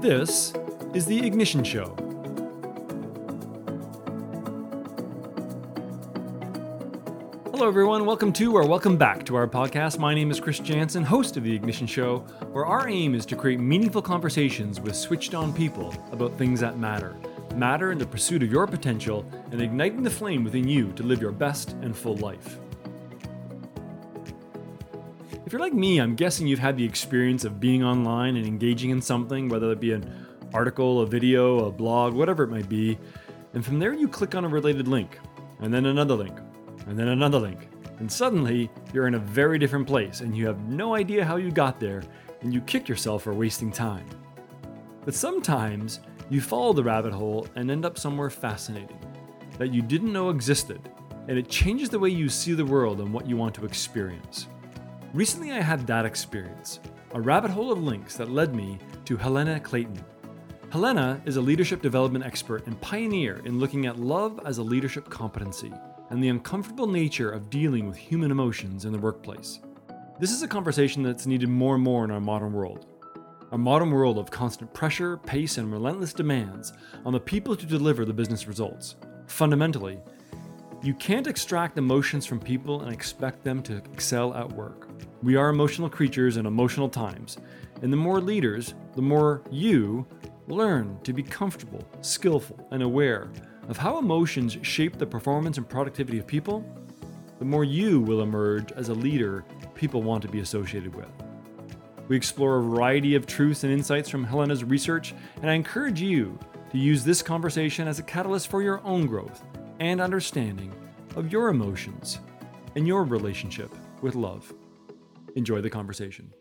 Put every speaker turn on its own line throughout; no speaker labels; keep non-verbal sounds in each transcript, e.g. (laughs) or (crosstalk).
This is The Ignition Show. Hello, everyone. Welcome to or welcome back to our podcast. My name is Chris Jansen, host of The Ignition Show, where our aim is to create meaningful conversations with switched on people about things that matter. Matter in the pursuit of your potential and igniting the flame within you to live your best and full life. If you're like me, I'm guessing you've had the experience of being online and engaging in something, whether it be an article, a video, a blog, whatever it might be, and from there you click on a related link, and then another link, and then another link. And suddenly, you're in a very different place and you have no idea how you got there, and you kick yourself for wasting time. But sometimes, you follow the rabbit hole and end up somewhere fascinating that you didn't know existed, and it changes the way you see the world and what you want to experience. Recently, I had that experience a rabbit hole of links that led me to Helena Clayton. Helena is a leadership development expert and pioneer in looking at love as a leadership competency and the uncomfortable nature of dealing with human emotions in the workplace. This is a conversation that's needed more and more in our modern world. A modern world of constant pressure, pace, and relentless demands on the people to deliver the business results. Fundamentally, you can't extract emotions from people and expect them to excel at work. We are emotional creatures in emotional times, and the more leaders, the more you learn to be comfortable, skillful, and aware of how emotions shape the performance and productivity of people, the more you will emerge as a leader people want to be associated with. We explore a variety of truths and insights from Helena's research, and I encourage you to use this conversation as a catalyst for your own growth and understanding of your emotions and your relationship with love. Enjoy the conversation.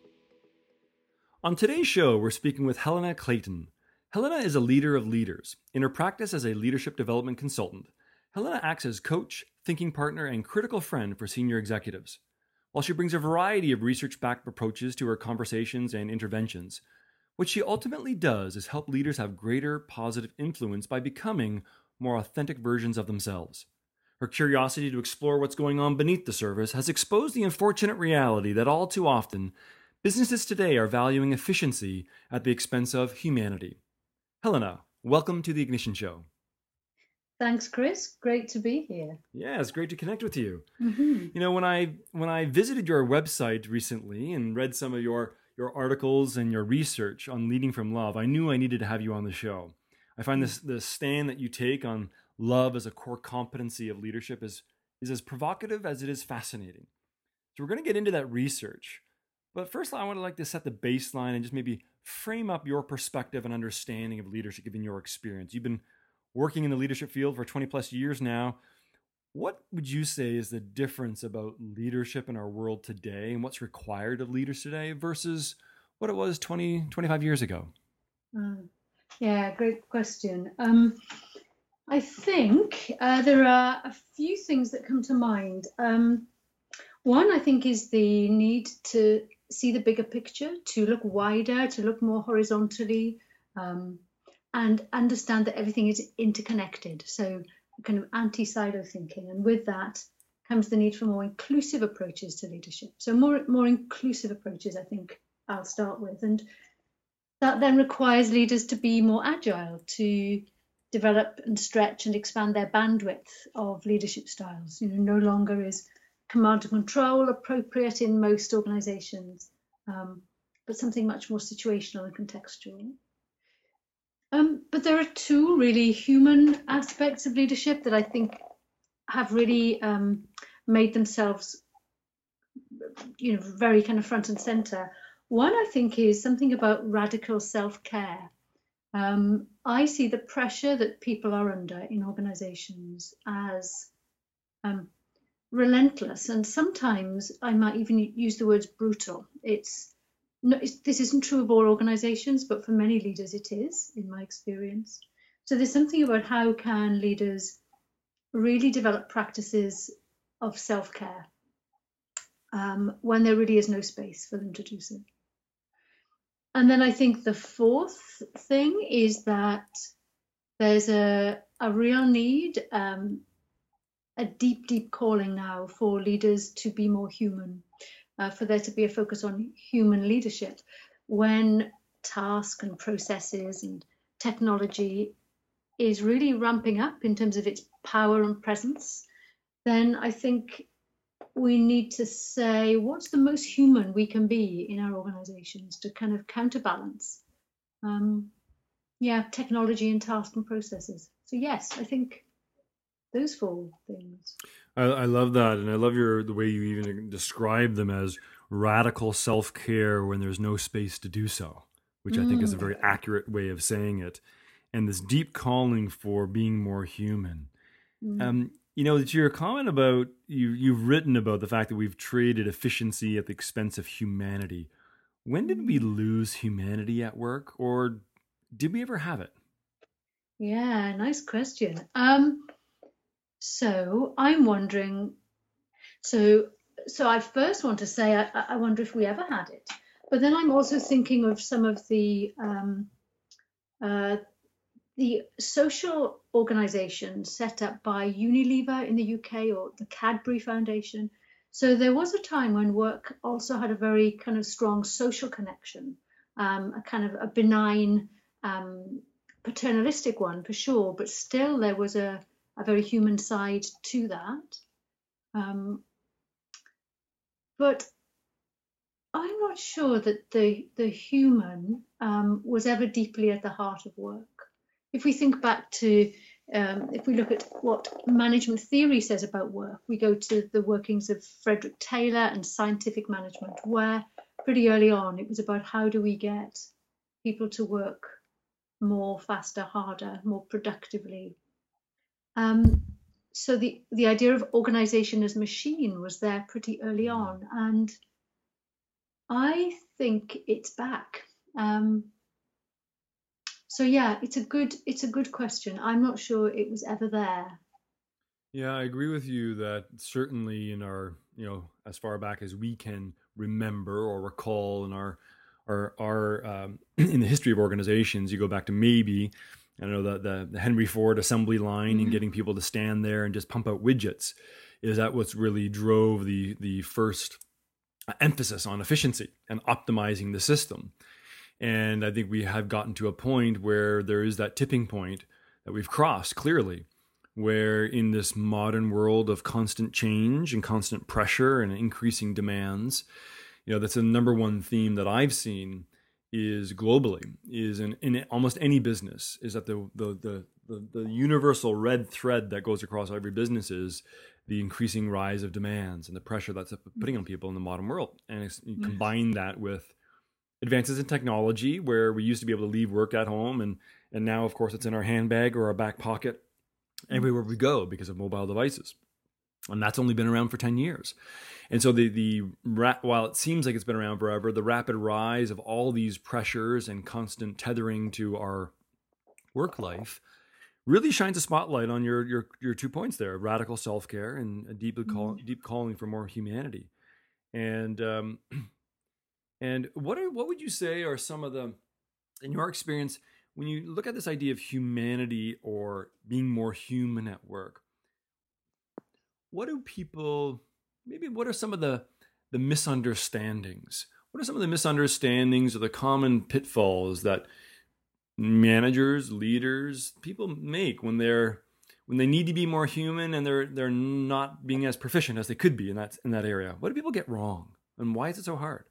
On today's show, we're speaking with Helena Clayton, Helena is a leader of leaders. In her practice as a leadership development consultant, Helena acts as coach, thinking partner, and critical friend for senior executives. While she brings a variety of research backed approaches to her conversations and interventions, what she ultimately does is help leaders have greater positive influence by becoming more authentic versions of themselves. Her curiosity to explore what's going on beneath the surface has exposed the unfortunate reality that all too often, businesses today are valuing efficiency at the expense of humanity. Helena, welcome to the Ignition Show.
Thanks, Chris. Great to be here.
Yeah, it's great to connect with you. Mm-hmm. You know, when I when I visited your website recently and read some of your your articles and your research on leading from love, I knew I needed to have you on the show. I find this the stand that you take on love as a core competency of leadership is is as provocative as it is fascinating. So we're going to get into that research. But first, I want to like to set the baseline and just maybe frame up your perspective and understanding of leadership given your experience. You've been working in the leadership field for 20 plus years now. What would you say is the difference about leadership in our world today and what's required of leaders today versus what it was 20, 25 years ago?
Mm. Yeah, great question. Um, I think uh, there are a few things that come to mind. Um, one, I think, is the need to see the bigger picture, to look wider, to look more horizontally, um, and understand that everything is interconnected. So, kind of anti silo thinking. And with that comes the need for more inclusive approaches to leadership. So, more, more inclusive approaches, I think I'll start with. And that then requires leaders to be more agile, to develop and stretch and expand their bandwidth of leadership styles. You know, no longer is command and control appropriate in most organizations, um, but something much more situational and contextual. Um, but there are two really human aspects of leadership that I think have really um, made themselves, you know, very kind of front and center. One, I think, is something about radical self care. Um, I see the pressure that people are under in organizations as um, relentless and sometimes I might even use the words brutal. It's, no, it's this isn't true of all organizations, but for many leaders it is, in my experience. So there's something about how can leaders really develop practices of self-care um, when there really is no space for them to do so. And then I think the fourth thing is that there's a, a real need um, a deep, deep calling now for leaders to be more human, uh, for there to be a focus on human leadership. When task and processes and technology is really ramping up in terms of its power and presence, then I think we need to say what's the most human we can be in our organizations to kind of counterbalance um, yeah technology and task and processes so yes i think those four things
I, I love that and i love your the way you even describe them as radical self-care when there's no space to do so which mm. i think is a very mm. accurate way of saying it and this deep calling for being more human mm. um, you know, it's your comment about you you've written about the fact that we've traded efficiency at the expense of humanity. When did we lose humanity at work, or did we ever have it?
Yeah, nice question. Um, so I'm wondering. So, so I first want to say I, I wonder if we ever had it, but then I'm also thinking of some of the um, uh, the social organisation set up by Unilever in the UK or the Cadbury Foundation. So there was a time when work also had a very kind of strong social connection, um, a kind of a benign um, paternalistic one for sure, but still there was a, a very human side to that. Um, but I'm not sure that the the human um, was ever deeply at the heart of work if we think back to um, if we look at what management theory says about work, we go to the workings of Frederick Taylor and scientific management, where pretty early on it was about how do we get people to work more, faster, harder, more productively. Um, so the, the idea of organization as machine was there pretty early on, and I think it's back. Um, so yeah, it's a good it's a good question. I'm not sure it was ever there.
Yeah, I agree with you that certainly in our you know as far back as we can remember or recall in our our our um, (clears throat) in the history of organizations, you go back to maybe I know the the, the Henry Ford assembly line mm-hmm. and getting people to stand there and just pump out widgets. Is that what's really drove the the first emphasis on efficiency and optimizing the system? And I think we have gotten to a point where there is that tipping point that we've crossed clearly, where in this modern world of constant change and constant pressure and increasing demands, you know, that's the number one theme that I've seen is globally, is in, in almost any business, is that the, the, the, the, the universal red thread that goes across every business is the increasing rise of demands and the pressure that's putting on people in the modern world. And you combine that with advances in technology where we used to be able to leave work at home and and now of course it's in our handbag or our back pocket everywhere we go because of mobile devices. And that's only been around for 10 years. And so the the while it seems like it's been around forever the rapid rise of all these pressures and constant tethering to our work life really shines a spotlight on your your your two points there radical self-care and a deep call, mm-hmm. deep calling for more humanity. And um, And what are what would you say are some of the in your experience when you look at this idea of humanity or being more human at work? What do people maybe what are some of the the misunderstandings? What are some of the misunderstandings or the common pitfalls that managers, leaders, people make when they're when they need to be more human and they're they're not being as proficient as they could be in that in that area? What do people get wrong? And why is it so hard?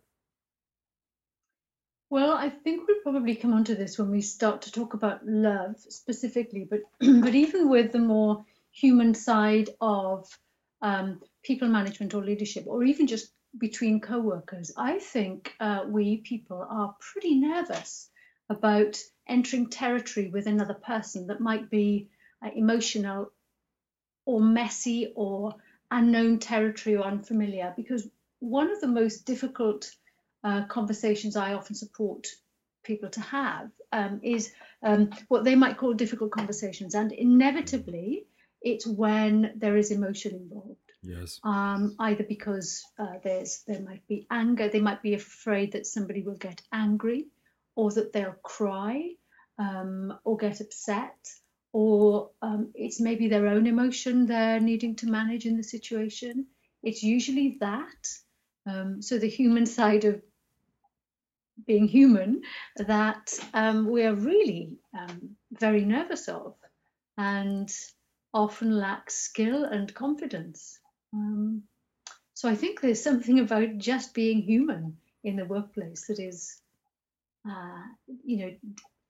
Well, I think we'll probably come onto this when we start to talk about love specifically, but (clears throat) but even with the more human side of um, people management or leadership, or even just between co-workers, I think uh, we people are pretty nervous about entering territory with another person that might be uh, emotional or messy or unknown territory or unfamiliar, because one of the most difficult uh, conversations I often support people to have um, is um, what they might call difficult conversations. And inevitably, it's when there is emotion involved.
Yes.
Um, either because uh, there's there might be anger, they might be afraid that somebody will get angry, or that they'll cry, um, or get upset, or um, it's maybe their own emotion they're needing to manage in the situation. It's usually that. Um, so the human (laughs) side of being human that um, we are really um, very nervous of and often lack skill and confidence. Um, so I think there's something about just being human in the workplace that is, uh, you know,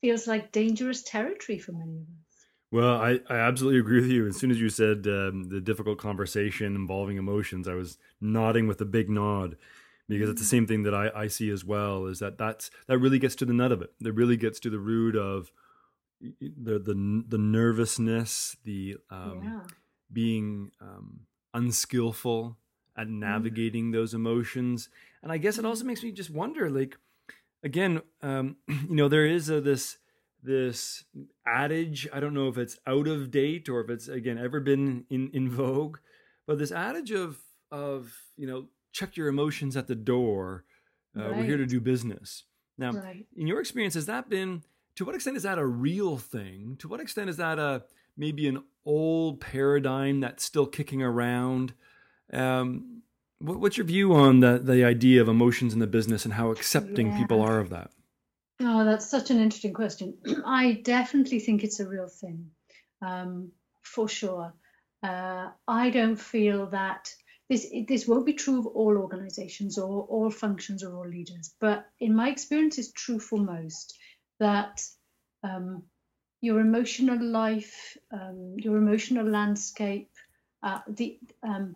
feels like dangerous territory for many of us.
Well, I, I absolutely agree with you. As soon as you said um, the difficult conversation involving emotions, I was nodding with a big nod because it's the same thing that I, I see as well is that that's that really gets to the nut of it that really gets to the root of the the, the nervousness the um, yeah. being um, unskillful at mm. navigating mm. those emotions and i guess it also makes me just wonder like again um, (clears throat) you know there is a, this this adage i don't know if it's out of date or if it's again ever been in in vogue but this adage of of you know check your emotions at the door. Uh, right. We're here to do business. Now, right. in your experience, has that been to what extent is that a real thing? To what extent is that a maybe an old paradigm that's still kicking around? Um, what, what's your view on the the idea of emotions in the business and how accepting yeah. people are of that?
Oh, that's such an interesting question. (clears throat) I definitely think it's a real thing, um, for sure. Uh, I don't feel that this this won't be true of all organizations or all functions or all leaders, but in my experience, it's true for most that um, your emotional life, um, your emotional landscape, uh, the um,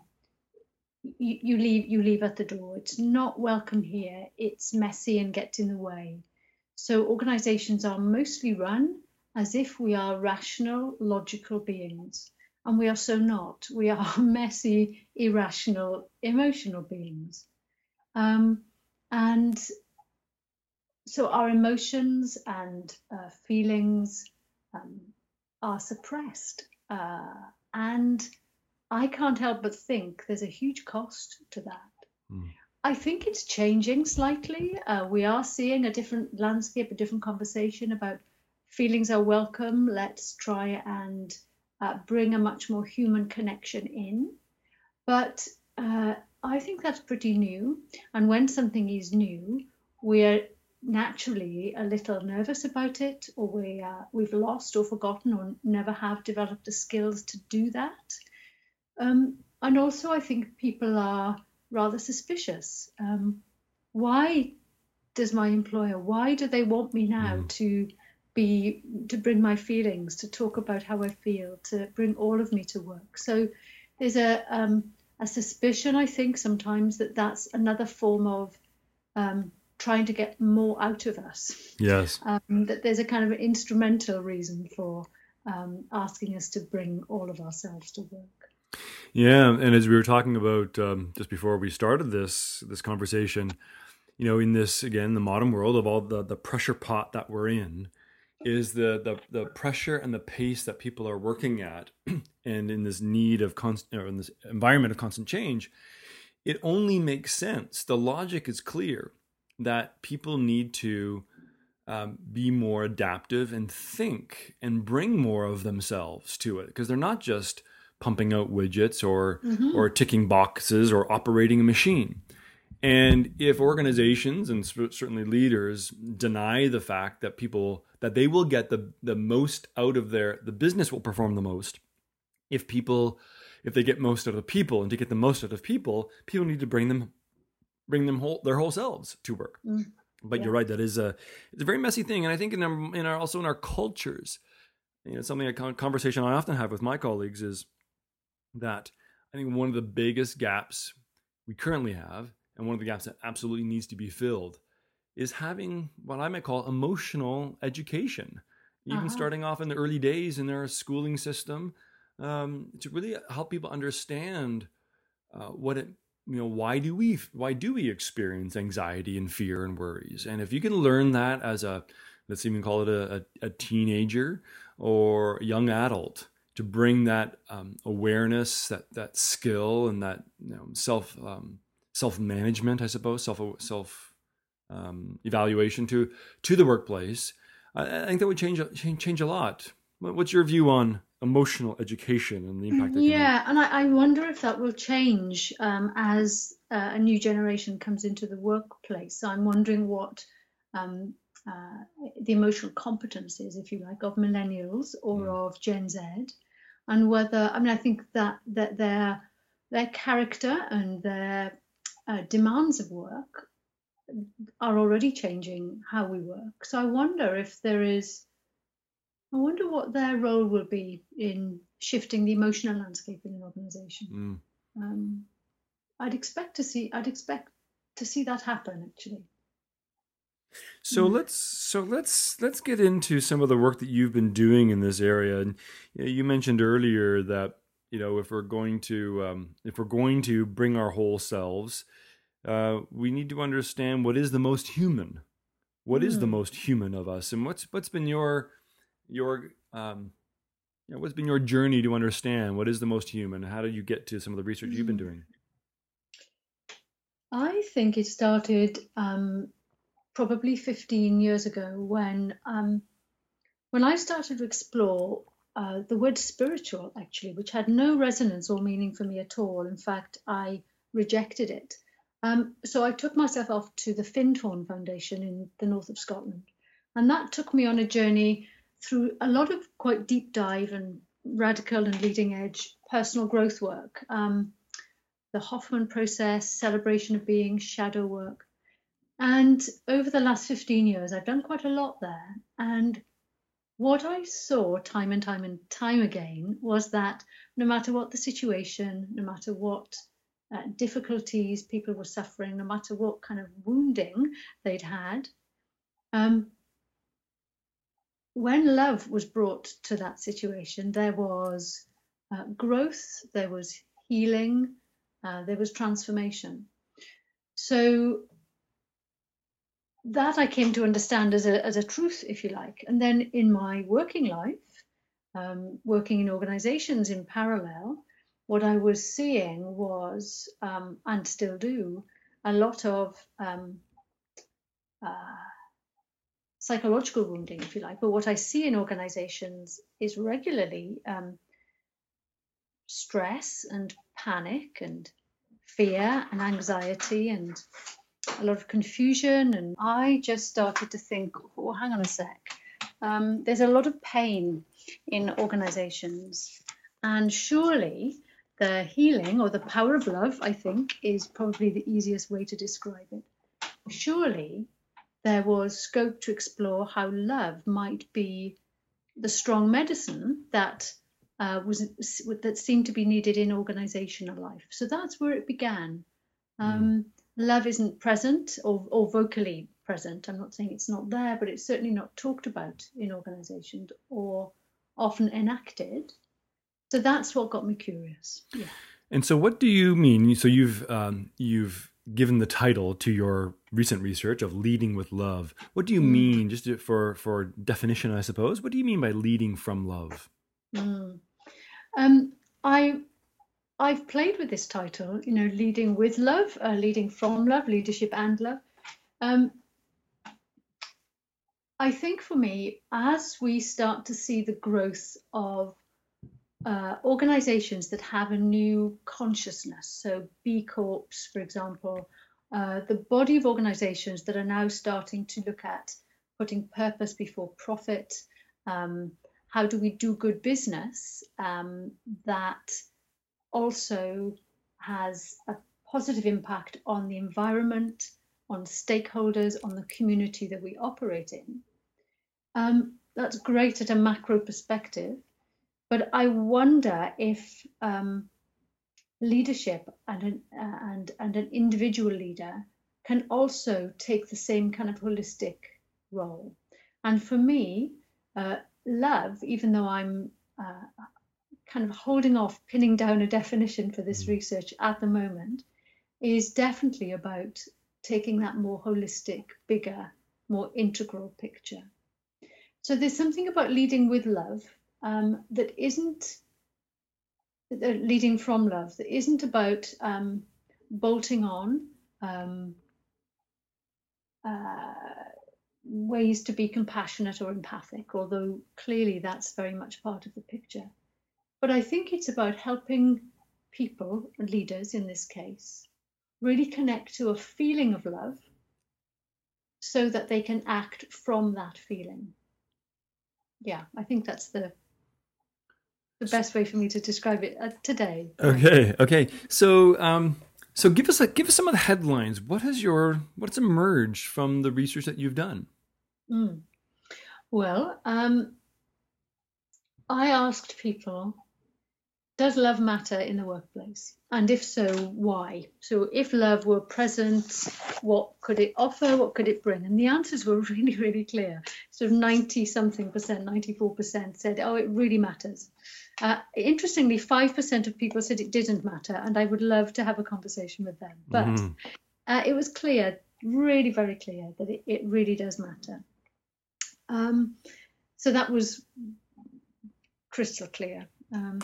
you, you leave you leave at the door. It's not welcome here. It's messy and gets in the way. So organizations are mostly run as if we are rational, logical beings. And we are so not. We are (laughs) messy, irrational, emotional beings. Um, and so our emotions and uh, feelings um, are suppressed. Uh, and I can't help but think there's a huge cost to that. Mm. I think it's changing slightly. Uh, we are seeing a different landscape, a different conversation about feelings are welcome. Let's try and uh, bring a much more human connection in. But uh, I think that's pretty new. And when something is new, we're naturally a little nervous about it, or we, uh, we've lost or forgotten or never have developed the skills to do that. Um, and also, I think people are rather suspicious. Um, why does my employer, why do they want me now mm. to be to bring my feelings, to talk about how I feel, to bring all of me to work. So there's a um, a suspicion, I think, sometimes that that's another form of um, trying to get more out of us.
Yes.
Um, that there's a kind of instrumental reason for um, asking us to bring all of ourselves to work.
Yeah, and as we were talking about um, just before we started this this conversation, you know, in this again the modern world of all the the pressure pot that we're in, is the, the the pressure and the pace that people are working at (clears throat) and in this need of constant or in this environment of constant change it only makes sense the logic is clear that people need to um, be more adaptive and think and bring more of themselves to it because they're not just pumping out widgets or mm-hmm. or ticking boxes or operating a machine and if organizations and certainly leaders deny the fact that people that they will get the the most out of their the business will perform the most if people if they get most out of people and to get the most out of people, people need to bring them bring them whole their whole selves to work. Mm. But yeah. you're right, that is a it's a very messy thing, and I think in our, in our also in our cultures, you know, something a conversation I often have with my colleagues is that I think one of the biggest gaps we currently have and one of the gaps that absolutely needs to be filled is having what I might call emotional education, even uh-huh. starting off in the early days in their schooling system, um, to really help people understand uh, what it you know why do we why do we experience anxiety and fear and worries and if you can learn that as a let's even call it a, a, a teenager or young adult to bring that um, awareness that that skill and that you know, self um, self management, I suppose, self self um, evaluation to to the workplace. I, I, think that would change change, change a lot. What's your view on emotional education and the impact? Of that?
Yeah, and I, I, wonder if that will change um, as uh, a new generation comes into the workplace. I'm wondering what um, uh, the emotional competencies, if you like, of millennials or
Mm.
of Gen Z, and whether I mean I think that that their their character and their uh, demands of work are already changing how we work. So I wonder if there is, I wonder what their role will be in shifting the emotional landscape in an organisation.
Mm.
Um, I'd expect to see, I'd expect to see that happen actually.
So
Mm.
let's so let's let's get into some of the work that you've been doing in this area. And you, mentioned earlier that you know if we're going to um, if we're going to bring our whole selves, uh, we need to understand what is the most human. What is the
Mm.
most human of us, and what's what's been your your um, you know, what's been your journey to understand what is the most human? How did you get to some of the research you've been
Mm.
doing?
I think it started um, probably 15 years ago when um, when I started to explore uh, the word spiritual, actually, which had no resonance or meaning for me at all. In fact, I rejected it. Um, so I took myself off to the Findhorn Foundation in the north of Scotland, and that took me on a journey through a lot of quite deep dive and radical and leading edge personal growth work. Um, the Hoffman process, celebration of being, shadow work. And over the last 15 years, I've done quite a lot there. And what I saw time and time and time again was that no matter what the situation, no matter what uh, difficulties people were suffering, no matter what kind of wounding they'd had, um, when love was brought to that situation, there was uh, growth, there was healing, uh, there was transformation. So that I came to understand as a, as a truth, if you like. And then in my working life, um, working in organizations in parallel, what I was seeing was, um, and still do, a lot of um, uh, psychological wounding, if you like. But what I see in organizations is regularly um, stress and panic and fear and anxiety and a lot of confusion. And I just started to think, oh, hang on a sec. Um, there's a lot of pain in organizations. And surely the healing or the power of love, I think, is probably the easiest way to describe it. Surely there was scope to explore how love might be the strong medicine that uh, was that seemed to be needed in organizational life. So that's where it began. Um, Love isn't present or, or vocally present. I'm not saying it's not there, but it's certainly not talked about in organizations or often enacted. So that's what got me curious. Yeah.
And so, what do you mean? So you've um, you've given the title to your recent research of leading with love. What do you
Mm.
mean, just for for definition, I suppose? What do you mean by leading from love?
Mm. Um, I I've played with this title, you know, leading with love, uh, leading from love, leadership and love. Um, I think for me, as we start to see the growth of uh, organizations that have a new consciousness, so B Corps, for example, uh, the body of organizations that are now starting to look at putting purpose before profit. Um, how do we do good business um, that also has a positive impact on the environment, on stakeholders, on the community that we operate in? Um, that's great at a macro perspective, but I wonder if um, leadership and an, uh, and and an individual leader can also take the same kind of holistic role. And for me, uh, love, even though I'm uh, kind of holding off pinning down a definition for this
Mm.
research at the moment, is definitely about taking that more holistic, bigger, more integral picture. So there's something about leading with love um, that isn't uh, leading from love that isn't about um, bolting on um, uh, ways to be compassionate or empathic, although clearly that's very much part of the picture. But I think it's about helping people, leaders in this case, really connect to a feeling of love so that they can act from that feeling. Yeah, I think that's the the best way for me to describe it uh, today.
Okay, okay. So, um, so give us a, give us some of the headlines. What has your what's emerged from the research that you've done?
Mm. Well, um, I asked people does love matter in the workplace? And if so, why? So, if love were present, what could it offer? What could it bring? And the answers were (laughs) really, really clear. Sort of 90 something percent, 94% said, oh, it really matters. Uh, interestingly, 5% of people said it didn't matter, and I would love to have a conversation with them. But mm-hmm. uh, it was clear, really, very clear, that it, it really does matter. Um, so that was crystal clear. Um,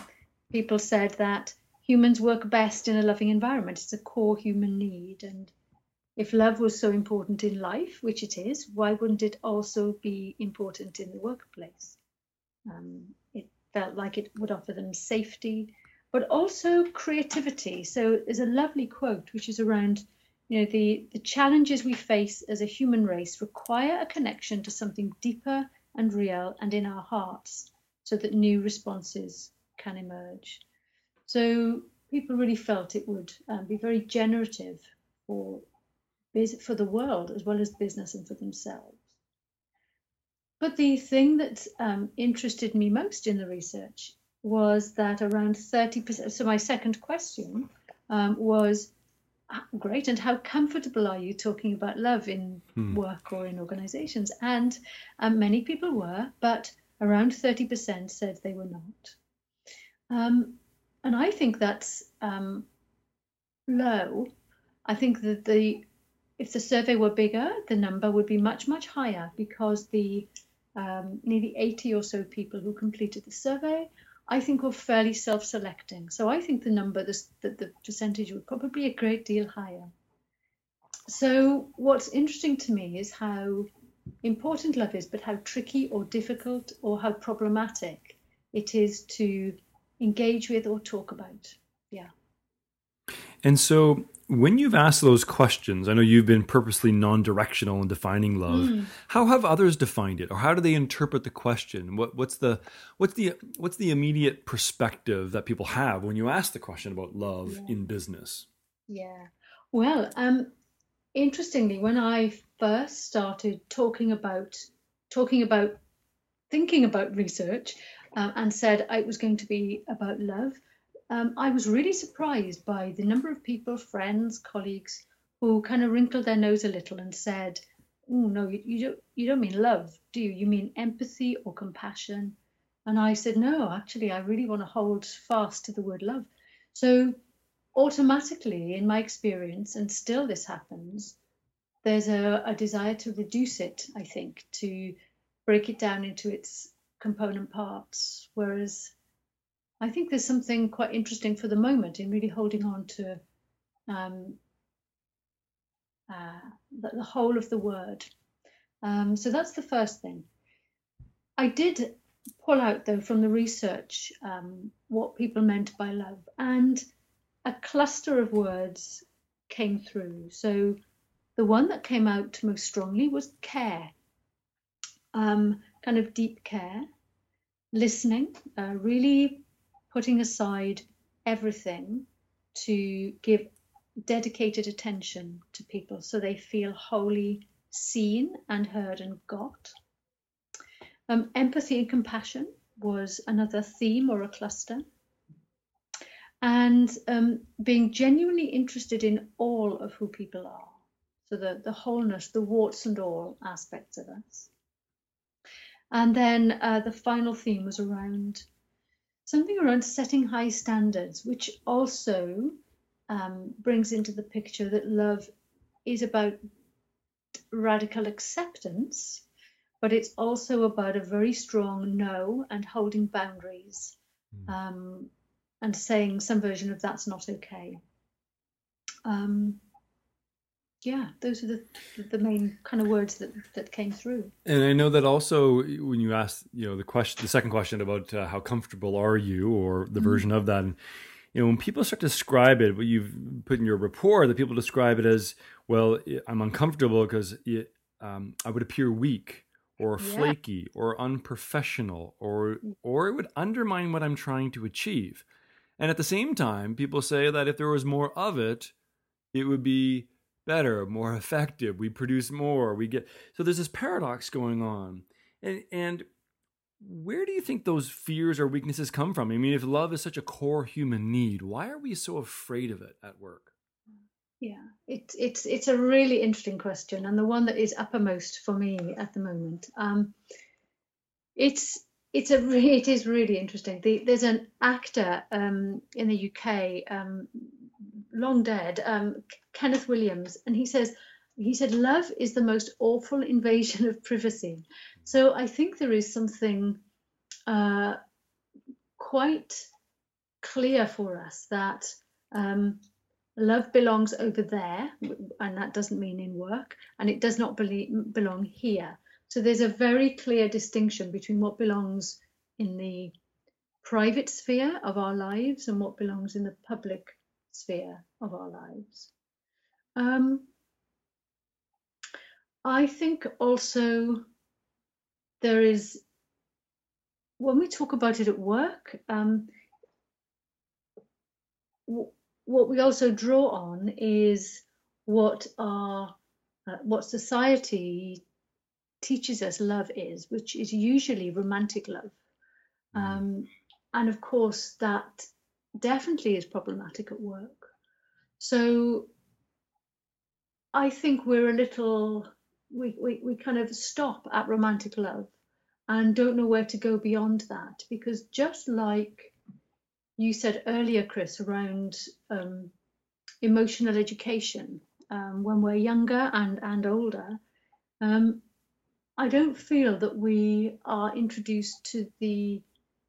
people said that humans work best in a loving environment. It's a core human need. And if love was so important in life, which it is, why wouldn't it also be important in the workplace? Um, it felt like it would offer them safety, but also creativity. So there's a lovely quote which is around, you know, the, the challenges we face as a human race require a connection to something deeper and real and in our hearts so that new responses can emerge. So people really felt it would um, be very generative for for the world as well as business and for themselves. But the thing that um, interested me most in the research was that around 30%. So my second question um, was, great, and how comfortable are you talking about love in hmm. work or in organizations? And um, many people were, but around 30% said they were not. Um, and I think that's um, low. I think that the if the survey were bigger, the number would be much much higher because the um, nearly 80 or so people who completed the survey, I think were fairly self-selecting. So I think the number, the, the, the percentage would probably be a great deal higher. So what's interesting to me is how important love is, but how tricky or difficult or how problematic it is to engage with or talk about. Yeah.
And so when you've asked those questions, I know you've been purposely non-directional in defining love. Mm. How have others defined it, or how do they interpret the question? What, what's the what's the what's the immediate perspective that people have when you ask the question about love yeah. in business?
Yeah. Well, um, interestingly, when I first started talking about talking about thinking about research, um, and said it was going to be about love, um, I was really surprised by the number of people, friends, colleagues, who kind of wrinkled their nose a little and said, "Oh no, you, you don't you don't mean love, do you? You mean empathy or compassion?" And I said, "No, actually, I really want to hold fast to the word love." So automatically, in my experience, and still this happens, there's a, a desire to reduce it. I think to break it down into its component parts. Whereas I think there's something quite interesting for the moment in really holding on to um, uh, the, the, whole of the word. Um, so that's the first thing. I did pull out, though, from the research um, what people meant by love, and a cluster of words came through. So the one that came out most strongly was care. Um, kind of deep care, listening, uh, really putting aside everything to give dedicated attention to people so they feel wholly seen and heard and got. Um, empathy and compassion was another theme or a cluster. And um, being genuinely interested in all of who people are. So the, the wholeness, the warts and all aspects of us. And then uh, the final theme was around something around setting high standards, which also um, brings into the picture that love is about radical acceptance, but it's also about a very strong no and holding boundaries mm. um, and saying some version of that's not okay. Um, yeah, those are the the main kind of words that that came through.
And I know that also when you asked, you know, the question, the second question about uh, how comfortable are you, or the mm-hmm. version of that, and you know, when people start to describe it, what you've put in your report, that people describe it as, well, I'm uncomfortable because um, I would appear weak or
Yeah.
flaky or unprofessional or or it would undermine what I'm trying to achieve. And at the same time, people say that if there was more of it, it would be better, more effective. We produce more. We get so there's this paradox going on. And and where do you think those fears or weaknesses come from? I mean, if love is such a core human need, why are we so afraid of it at work?
Yeah, it's it's it's a really interesting question, and the one that is uppermost for me at the moment. Um, it's it's a it is really interesting. The, there's an actor um, in the UK, um, long dead, um, Kenneth Williams, and he says he said love is the most awful invasion of privacy. So I think there is something uh, quite clear for us that. Um, love belongs over there, and that doesn't mean in work, and it does not belong here. So there's a very clear distinction between what belongs in the private sphere of our lives and what belongs in the public sphere of our lives. Um, I think also there is, when we talk about it at work, um, w- what we also draw on is what our uh, what society teaches us love is, which is usually romantic love, um, and of course that definitely is problematic at work. So I think we're a little we, we, we kind of stop at romantic love and don't know where to go beyond that because just like you said earlier, Chris, around um, emotional education um, when we're younger and, and older, um, I don't feel that we are introduced to the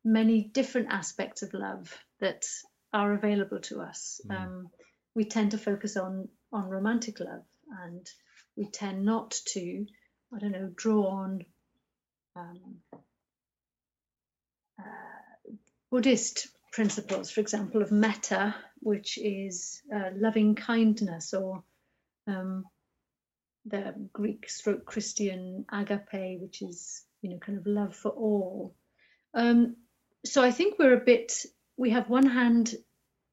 many different aspects of love that are available to us.
Mm.
Um, we tend to focus on, on romantic love and we tend not to, I don't know, draw on um, uh, Buddhist principles, for example, of metta, which is uh, loving kindness, or um, the Greek stroke Christian agape, which is you know kind of love for all. Um, so I think we're a bit. We have one hand,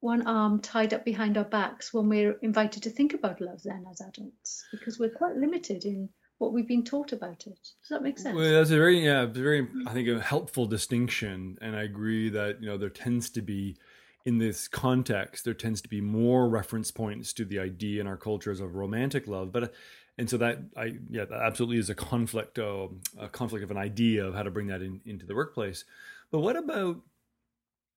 one arm tied up behind our backs when we're invited to think about love. Then as adults, because we're quite limited in what we've been taught about it. Does that make sense?
Well, that's a very, yeah, very, I think, a helpful distinction. And I agree that, you know, there tends to be, in this context, there tends to be more reference points to the idea in our cultures of romantic love. But, and so that, I, yeah, that absolutely is a conflict, uh, a conflict of an idea of how to bring that in, into the workplace. But what about,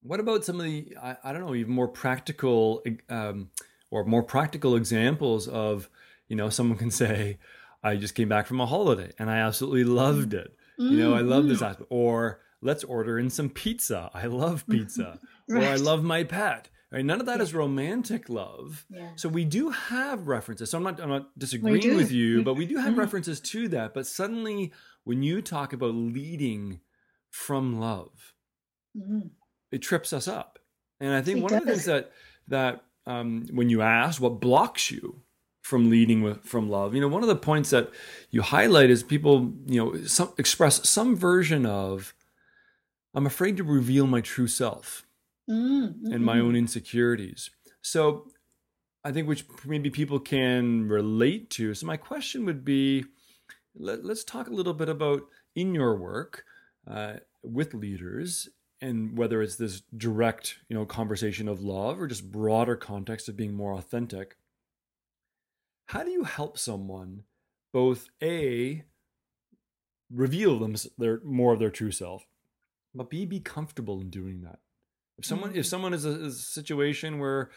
what about some of the, I, I don't know, even more practical, um, or more practical examples of, you know, someone can say, I just came back from a holiday and I absolutely loved it. You know, I love this aspect. Or let's order in some pizza. I love pizza. (laughs) Or I love my pet. Right? None of that is romantic love.
Yeah.
So we do have references. So I'm not I'm not disagreeing with you, but we do have
Mhm.
references to that. But suddenly when you talk about leading from love,
Mm.
it trips us up. And I think
It
one of the things that that um, when you ask what blocks you from leading with from love, you know, one of the points that you highlight is people, you know, some, express some version of, I'm afraid to reveal my true self
Mm,
and my
mhm.
own insecurities. So I think which maybe people can relate to. So my question would be, let, us talk a little bit about in your work uh, with leaders and whether it's this direct, you know, conversation of love or just broader context of being more authentic. How do you help someone both a reveal them their more of their true self, but b be comfortable in doing that? If someone if
Mhm.
someone is a, is a situation where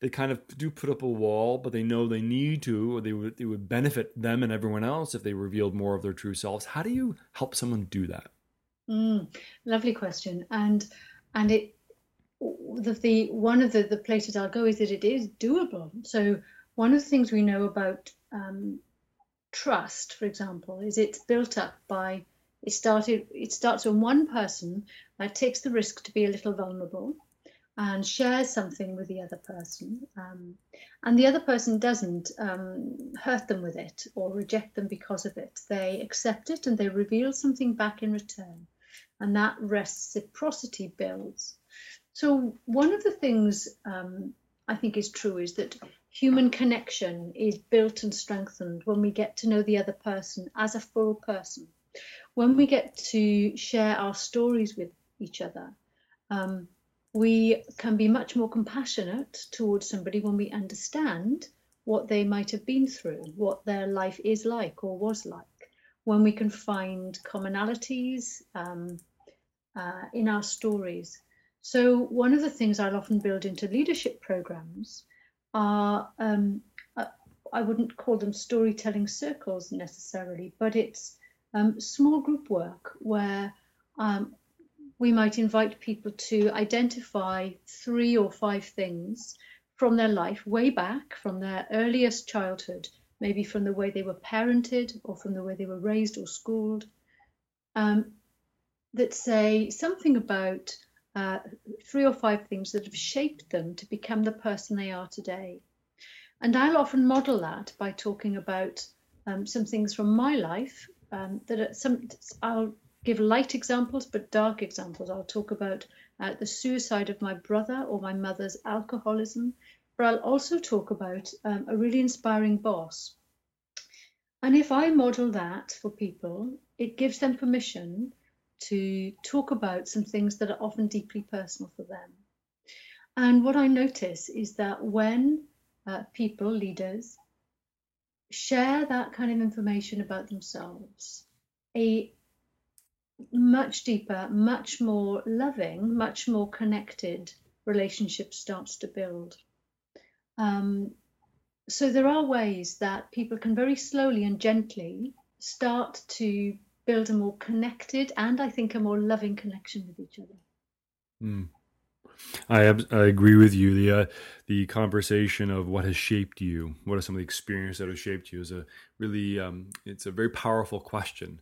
they kind of do put up a wall, but they know they need to, or they would it would benefit them and everyone else if they revealed more of their true selves. How do you help someone do that?
Mm, lovely question, and and it the, the one of the the places I'll go is that it is doable. So one of the things we know about um, trust, for example, is it's built up by it started it starts when one person uh, takes the risk to be a little vulnerable, and shares something with the other person, um, and the other person doesn't um, hurt them with it or reject them because of it. They accept it and they reveal something back in return, and that reciprocity builds. So, one of the things um, I think is true is that human connection is built and strengthened when we get to know the other person as a full person, when we get to share our stories with each other. Um, we can be much more compassionate towards somebody when we understand what they might have been through, what their life is like or was like, when we can find commonalities um, uh, in our stories. So, one of the things I'll often build into leadership programs are, um, uh, I wouldn't call them storytelling circles necessarily, but it's um, small group work where um, we might invite people to identify three or five things from their life way back, from their earliest childhood, maybe from the way they were parented or from the way they were raised or schooled, um, that say something about uh, three or five things that have shaped them to become the person they are today. And I'll often model that by talking about um, some things from my life um, that some I'll give light examples, but dark examples. I'll talk about uh, the suicide of my brother or my mother's alcoholism, but I'll also talk about um, a really inspiring boss. And if I model that for people, it gives them permission to talk about some things that are often deeply personal for them. And what I notice is that when uh, people, leaders, share that kind of information about themselves, a much deeper, much more loving, much more connected relationship starts to build. Um, so there are ways that people can very slowly and gently start to build a more connected and I think a more loving connection with each other.
Mm. I I agree with you. The uh, the conversation of what has shaped you, what are some of the experiences that have shaped you, is a really um, it's a very powerful question.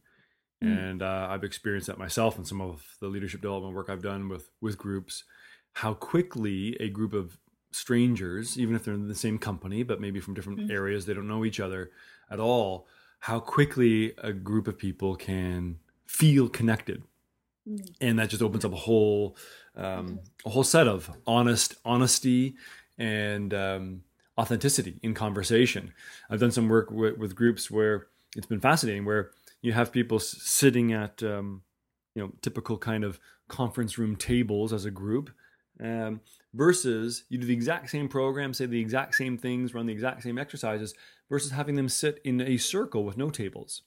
Mm. And uh, I've experienced that myself in some of the leadership development work I've done with with groups. How quickly a group of strangers, even if they're in the same company, but maybe from different mm. areas, they don't know each other at all. How quickly a group of people can feel connected, mm. and that just opens up a whole um, a whole set of honest honesty and um, authenticity in conversation. I've done some work with, with groups where it's been fascinating, where you have people sitting at um, you know typical kind of conference room tables as a group um, versus you do the exact same program say the exact same things run the exact same exercises versus having them sit in a circle with no tables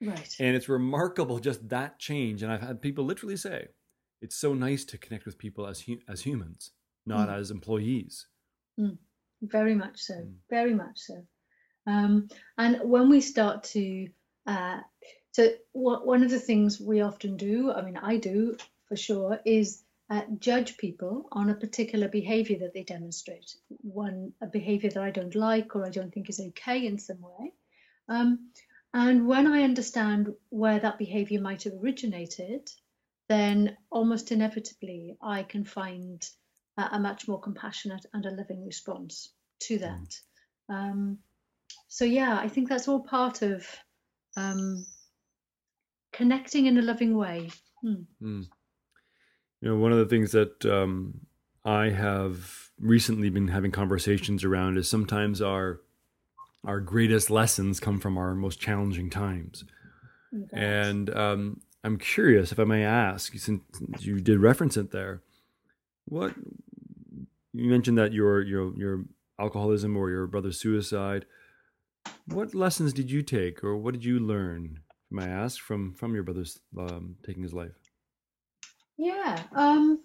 right
and it's remarkable just that change and i've had people literally say it's so nice to connect with people as hu- as humans not mm. as employees
mm. very much so mm. very much so um, and when we start to uh, so one of the things we often do, I mean, I do for sure, is uh, judge people on a particular behavior that they demonstrate. One, a behavior that I don't like or I don't think is okay in some way. Um, and when I understand where that behavior might have originated, then almost inevitably I can find a, a much more compassionate and a loving response to mm. that. Um, so, yeah, I think that's all part of um, connecting in a loving way.
Mm. You know, one of the things that um, I have recently been having conversations around is sometimes our our greatest lessons come from our most challenging times. And um, I'm curious, if I may ask, since you did reference it there, what you mentioned that your your your alcoholism or your brother's suicide. What lessons did you take, or what did you learn may I ask, from from your brother's um, taking his life?
Yeah. Um,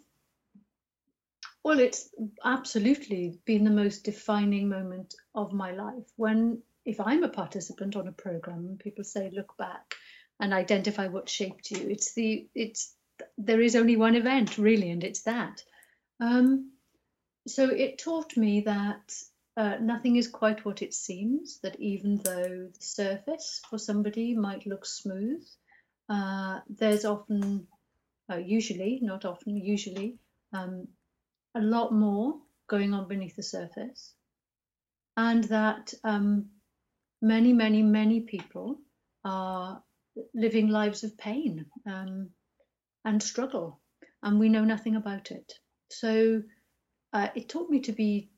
well, it's absolutely been the most defining moment of my life. When, if I'm a participant on a program, people say, "Look back and identify what shaped you," it's the it's there is only one event really, and it's that. Um, so it taught me that uh, nothing is quite what it seems, that even though the surface for somebody might look smooth, uh, there's often, uh, usually, not often, usually, um, a lot more going on beneath the surface, and that um, many, many, many people are living lives of pain um, and struggle, and we know nothing about it. So uh, it taught me to be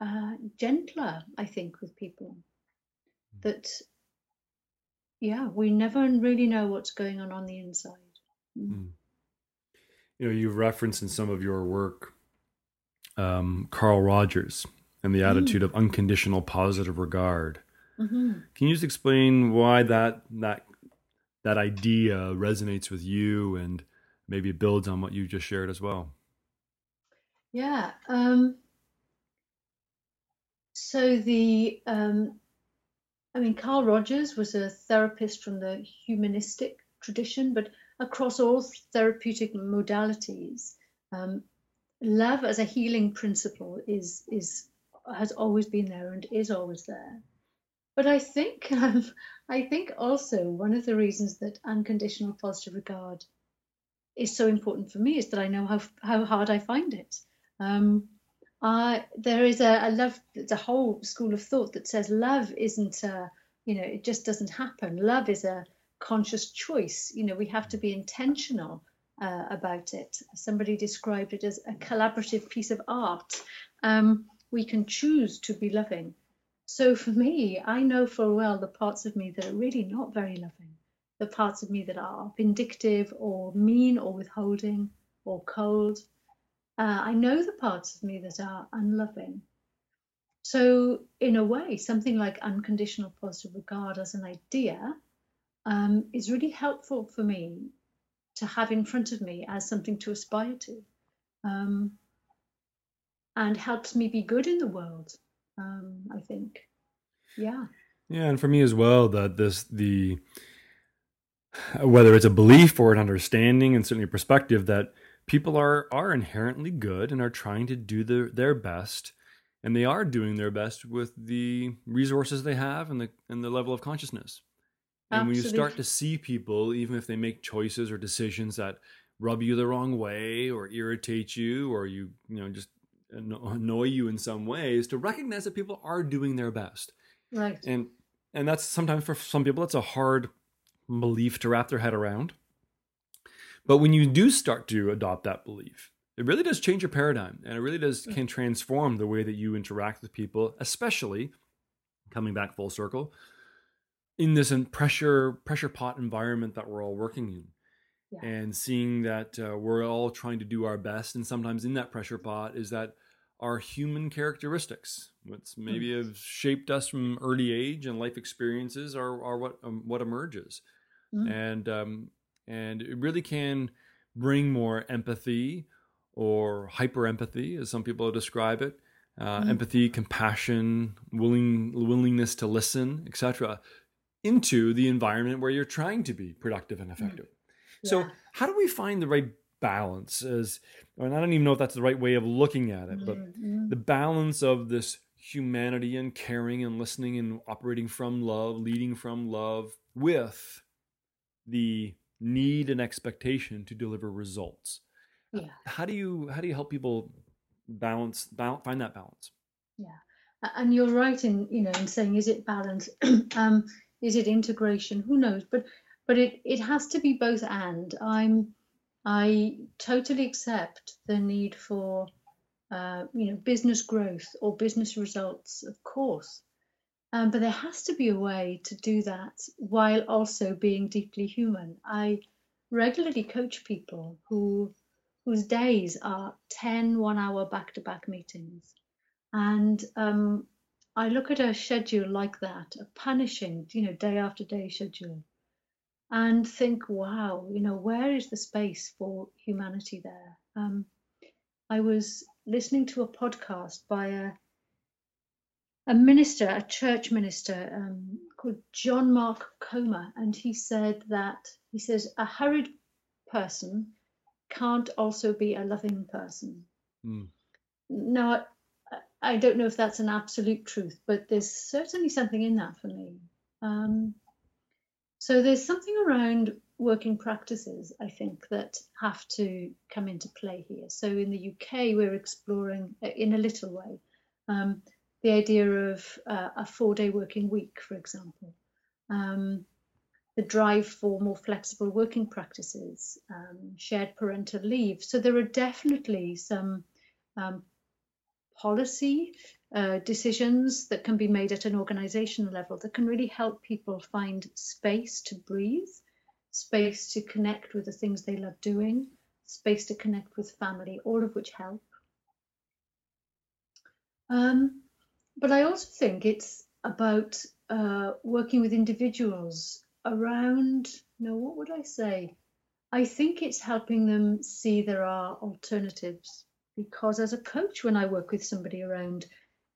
uh, gentler, I think, with people. Hmm. That, yeah, we never really know what's going on on the inside. Mm.
You know, you've referenced in some of your work um, Carl Rogers and the hmm. attitude mm. of unconditional positive regard. Mm-hmm. Can you just explain why that that that idea resonates with you and maybe builds on what you just shared as well?
Yeah. Um, so the, um, I mean, Carl Rogers was a therapist from the humanistic tradition, but across all therapeutic modalities, um, love as a healing principle is is has always been there and is always there. But I think (laughs) um, I think also one of the reasons that unconditional positive regard is so important for me is that I know how how hard I find it. Um, I, there is a, a love, there's a whole school of thought that says love isn't, a, you know, it just doesn't happen. Love is a conscious choice. You know, we have to be intentional uh, about it. Somebody described it as a collaborative piece of art. Um, we can choose to be loving. So for me, I know full well the parts of me that are really not very loving, the parts of me that are vindictive or mean or withholding or cold uh, I know the parts of me that are unloving. So, in a way, something like unconditional positive regard as an idea um, is really helpful for me to have in front of me as something to aspire to um, and helps me be good in the world, um, I think. Yeah.
Yeah, and for me as well, that this, the, whether it's a belief or an understanding and certainly a perspective that people are are inherently good and are trying to do their their best and they are doing their best with the resources they have and the and the level of consciousness and when you start to see people even if they make choices or decisions that rub you the wrong way or irritate you or you you know just annoy you in some ways to recognize that people are doing their best.
Right.
And and that's sometimes for some people it's a hard belief to wrap their head around. But when you do start to adopt that belief, it really does change your paradigm and it really does can transform the way that you interact with people, especially coming back full circle in this pressure pressure pot environment that we're all working in. Yeah. And seeing that uh, we're all trying to do our best, and sometimes in that pressure pot is that our human characteristics, what's hmm. maybe mm. have shaped us from early age and life experiences, are, are what um, what emerges. Mm. And um, and it really can bring more empathy or hyper empathy, as some people describe it. Uh, mm-hmm. Empathy, compassion, willing willingness to listen, etc., into the environment where you're trying to be productive and effective. Yeah. So, how do we find the right balance? As and I don't even know if that's the right way of looking at it, but mm-hmm. the balance of this humanity and caring and listening and operating from love, leading from love, with the need and expectation to deliver results.
Yeah.
How do you how do you help people balance, balance find that balance?
Yeah. And you're right in you know in saying is it balance? (clears throat) um, is it integration? Who knows? But but it it has to be both and. I'm I totally accept the need for uh, you know business growth or business results, of course. Um, but there has to be a way to do that while also being deeply human. I regularly coach people who whose days are 10 one hour back to back meetings. And um, I look at a schedule like that, a punishing, you know, day after day schedule, and think, wow, you know, where is the space for humanity there? Um, I was listening to a podcast by a a minister, a church minister um, called John Mark Comer, and he said that he says a hurried person can't also be a loving person. Mm. Now, I, don't know if that's an absolute truth, but there's certainly something in that for me. Um, so there's something around working practices, I think, that have to come into play here. So in the UK, we're exploring uh, in a little way um, the idea of uh, a four day working week, for example, um, the drive for more flexible working practices, um, shared parental leave. So there are definitely some um, policy uh, decisions that can be made at an organizational level that can really help people find space to breathe, space to connect with the things they love doing, space to connect with family, all of which help. Um, but I also think it's about uh, working with individuals around, no, what would I say? I think it's helping them see there are alternatives because as a coach, when I work with somebody around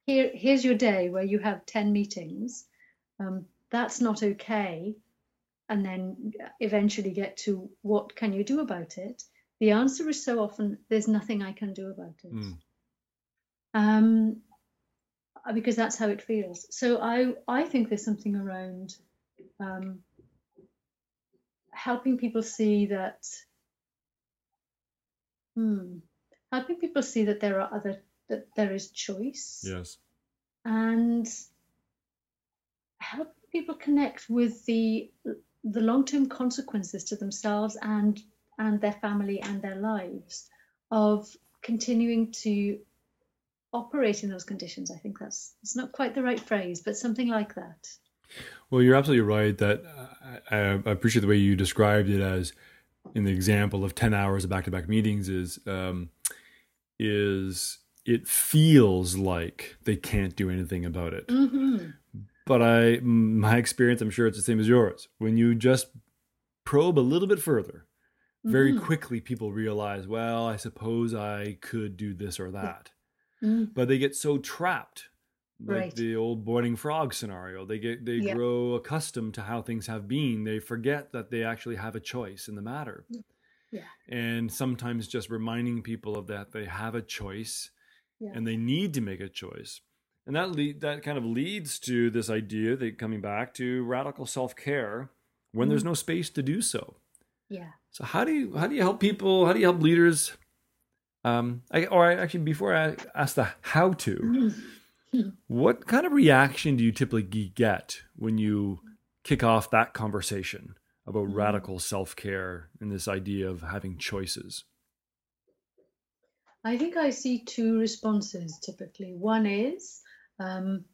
here, here's your day where you have 10 meetings, um, that's not okay. And then eventually get to what can you do about it? The answer is so often there's nothing I can do about it. Mm. Um, because that's how it feels. So I I think there's something around um, helping people see that. Hmm, helping people see that there are other that there is choice.
Yes.
And help people connect with the the long-term consequences to themselves and and their family and their lives of continuing to operate in those conditions. I think that's it's not quite the right phrase, but something like that.
Well, you're absolutely right. That uh, I, I appreciate the way you described it as in the example of ten hours of back-to-back meetings is um, is it feels like they can't do anything about it. Mm-hmm. But I, my experience, I'm sure it's the same as yours. When you just probe a little bit further, very mm-hmm. quickly people realize, well, I suppose I could do this or that. Mm-hmm. But they get so trapped, like right. the old boiling frog scenario. They get they yeah. grow accustomed to how things have been. They forget that they actually have a choice in the matter.
Yeah.
And sometimes just reminding people of that they have a choice yeah. and they need to make a choice. And that lead, that kind of leads to this idea that coming back to radical self-care when mm. there's no space to do so.
Yeah.
So how do you how do you help people? How do you help leaders? Um, I, or I, actually, before I ask the how to, mm. (laughs) what kind of reaction do you typically get when you kick off that conversation about mm. radical self care and this idea of having choices?
I think I see two responses typically. One is um,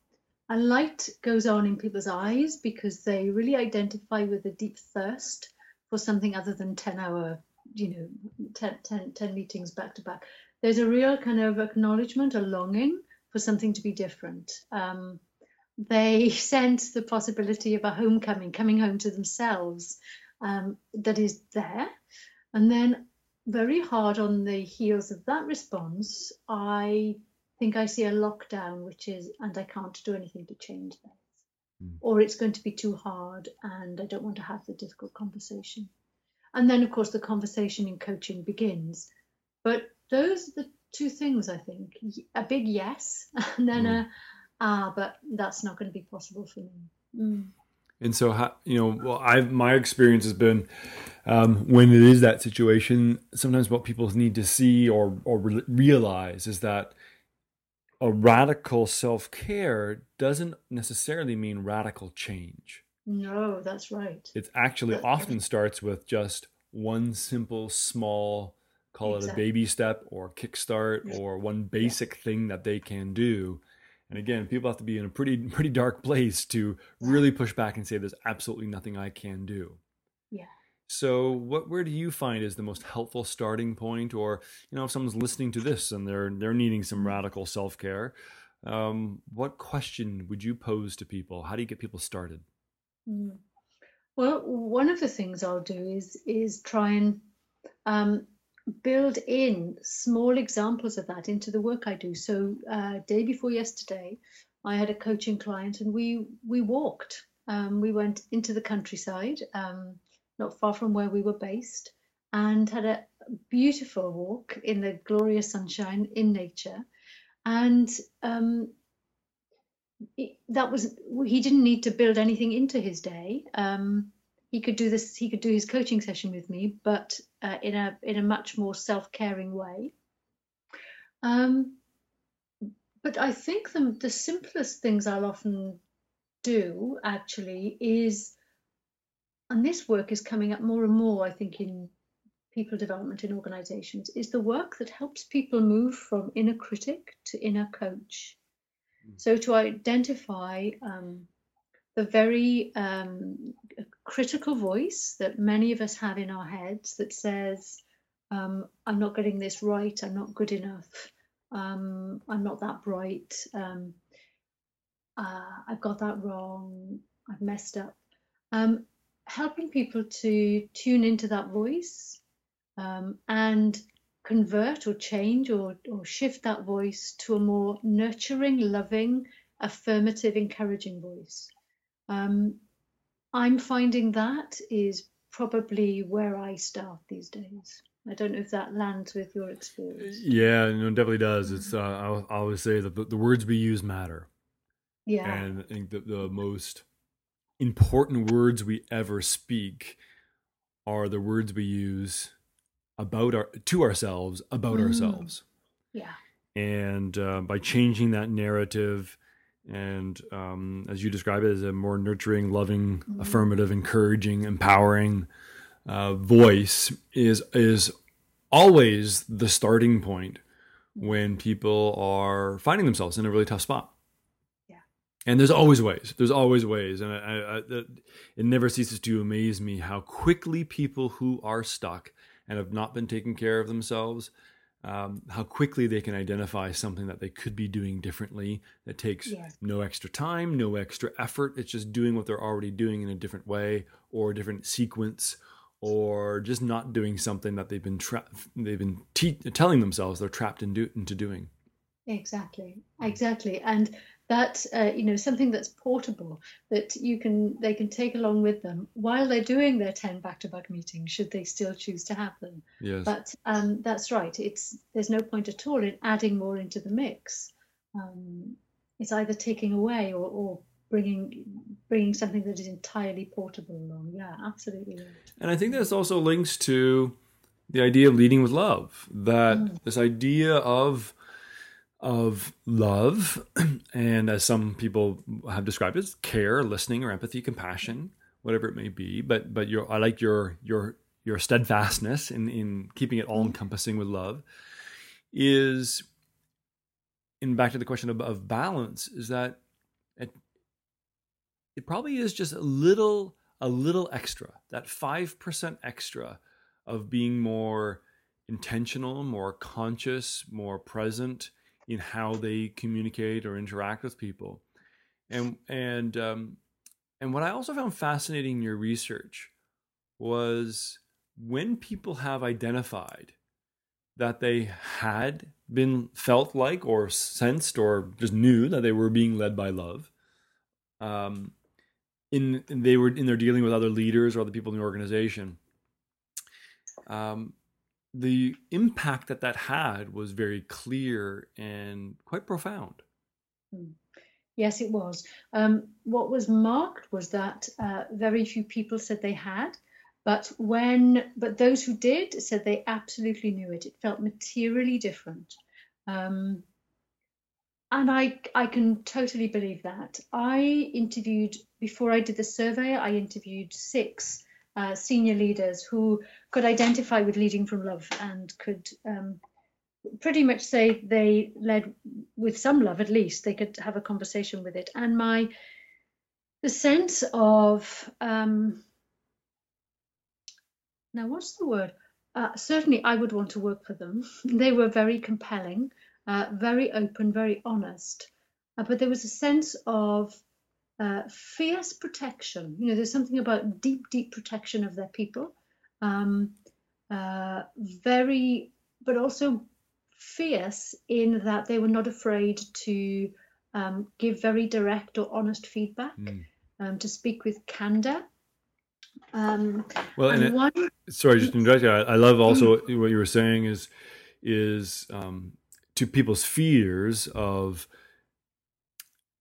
a light goes on in people's eyes because they really identify with a deep thirst for something other than 10 hour, you know, 10, 10, 10 meetings back to back. There's a real kind of acknowledgement, a longing for something to be different. Um, they (laughs) sense the possibility of a homecoming, coming home to themselves um, that is there. And then very hard on the heels of that response, I think I see a lockdown, which is, and I can't do anything to change that. Mm. Or it's going to be too hard and I don't want to have the difficult conversation. And then, of course, the conversation in coaching begins. But those are the two things, I think a big yes, (laughs) and then mm. a ah, but that's not going to be possible for me. Mm.
And so, you know, well, I my experience has been um, when it is that situation. Sometimes what people need to see or or re- realize is that a radical self care doesn't necessarily mean radical change.
No, that's right.
It actually often starts with just one simple, small, call exactly. it a baby step or kickstart or one basic yeah. thing that they can do and again, people have to be in a pretty (laughs) pretty dark place to really push back and say there's absolutely nothing I can do.
Yeah.
So, what where do you find is the most helpful starting point, or you know, if someone's listening to this and they're they're needing some radical self care, um, what question would you pose to people? How do you get people started?
Mm. Well, one of the things I'll do is is try and um, build in small examples of that into the work I do. So, uh, day before yesterday, I had a coaching client, and we we walked. Um, we went into the countryside, um, not far from where we were based, and had a beautiful walk in the glorious sunshine in nature. And um, that was he didn't need to build anything into his day. Um, he could do this. He could do his coaching session with me, but uh, in a in a much more self caring way. Um, but I think the the simplest things I'll often do actually is, and this work is coming up more and more. I think in people development in organizations is the work that helps people move from inner critic to inner coach. Mm. So to identify um, the very um, critical voice that many of us have in our heads that says, um, I'm not getting this right, I'm not good enough, um, I'm not that bright, um, uh, I've got that wrong, I've messed up. Um, helping people to tune into that voice um, and convert or change or, or shift that voice to a more nurturing, loving, affirmative, encouraging voice. Um, I'm finding that is probably where I start these days. I don't know if that lands with your experience.
Yeah, no, it definitely does. It's uh, I, I always say that the, the, words we use matter.
Yeah,
and I think that the most important words we ever speak are the words we use about our to ourselves about mm. ourselves.
Yeah,
and uh, by changing that narrative and um, as you describe it as a more nurturing loving mm-hmm. affirmative encouraging empowering uh, voice is is always the starting point when people are finding themselves in a really tough spot.
Yeah.
And there's always ways. There's always ways. And I, I, I, it never ceases to amaze me how quickly people who are stuck and have not been taking care of themselves um, how quickly they can identify something that they could be doing differently that takes yes. no extra time, no extra effort. It's just doing what they're already doing in a different way or a different sequence or just not doing something that they've been tra- they've been te- telling themselves they're trapped in do- into doing.
Exactly, exactly, and that uh, you know something that's portable that you can they can take along with them while they're doing their 10 back-to-back meetings should they still choose to have them.
Yes.
but um, that's right. It's there's no point at all in adding more into the mix. Um, it's either taking away or, or bringing bringing something that is entirely portable along. Yeah absolutely
and i think this also links to the idea of leading with love that mm. this idea of of love, (clears throat) and as some people have described it, care, listening, or empathy, compassion, whatever it may be. But but your I like your your your steadfastness in in keeping it all encompassing with love is in back to the question of, of balance is that it, it probably is just a little a little extra that 5% extra of being more intentional more conscious more present in how they communicate or interact with people. And and um, and what I also found fascinating in your research was when people have identified that they had been felt like or sensed or just knew that they were being led by love um, in they were in their dealing with other leaders or other people in the organization um, the impact that that had was very clear and quite profound.
Hmm. Yes, it was. Um, what was marked was that uh, very few people said they had, but when but those who did said they absolutely knew it. It felt materially different, um, and I I can totally believe that. I interviewed before I did the survey. I interviewed six uh, senior leaders who could identify with leading from love and could um, pretty much say they led with some love at least. They could have a conversation with it. And my the sense of um, now what's the word? Uh, certainly i would want to work for them. (laughs) They were very compelling uh, very open very honest. Uh, but there was a sense of uh, fierce protection. You know, there's something about deep, deep protection of their people. Um, uh, very, but also fierce in that they were not afraid to um, give very direct or honest feedback, mm. um, to speak with candor. Um,
well, and, one, it, sorry, just interrupt you. I, I love also mm. what you were saying is is um, to people's fears of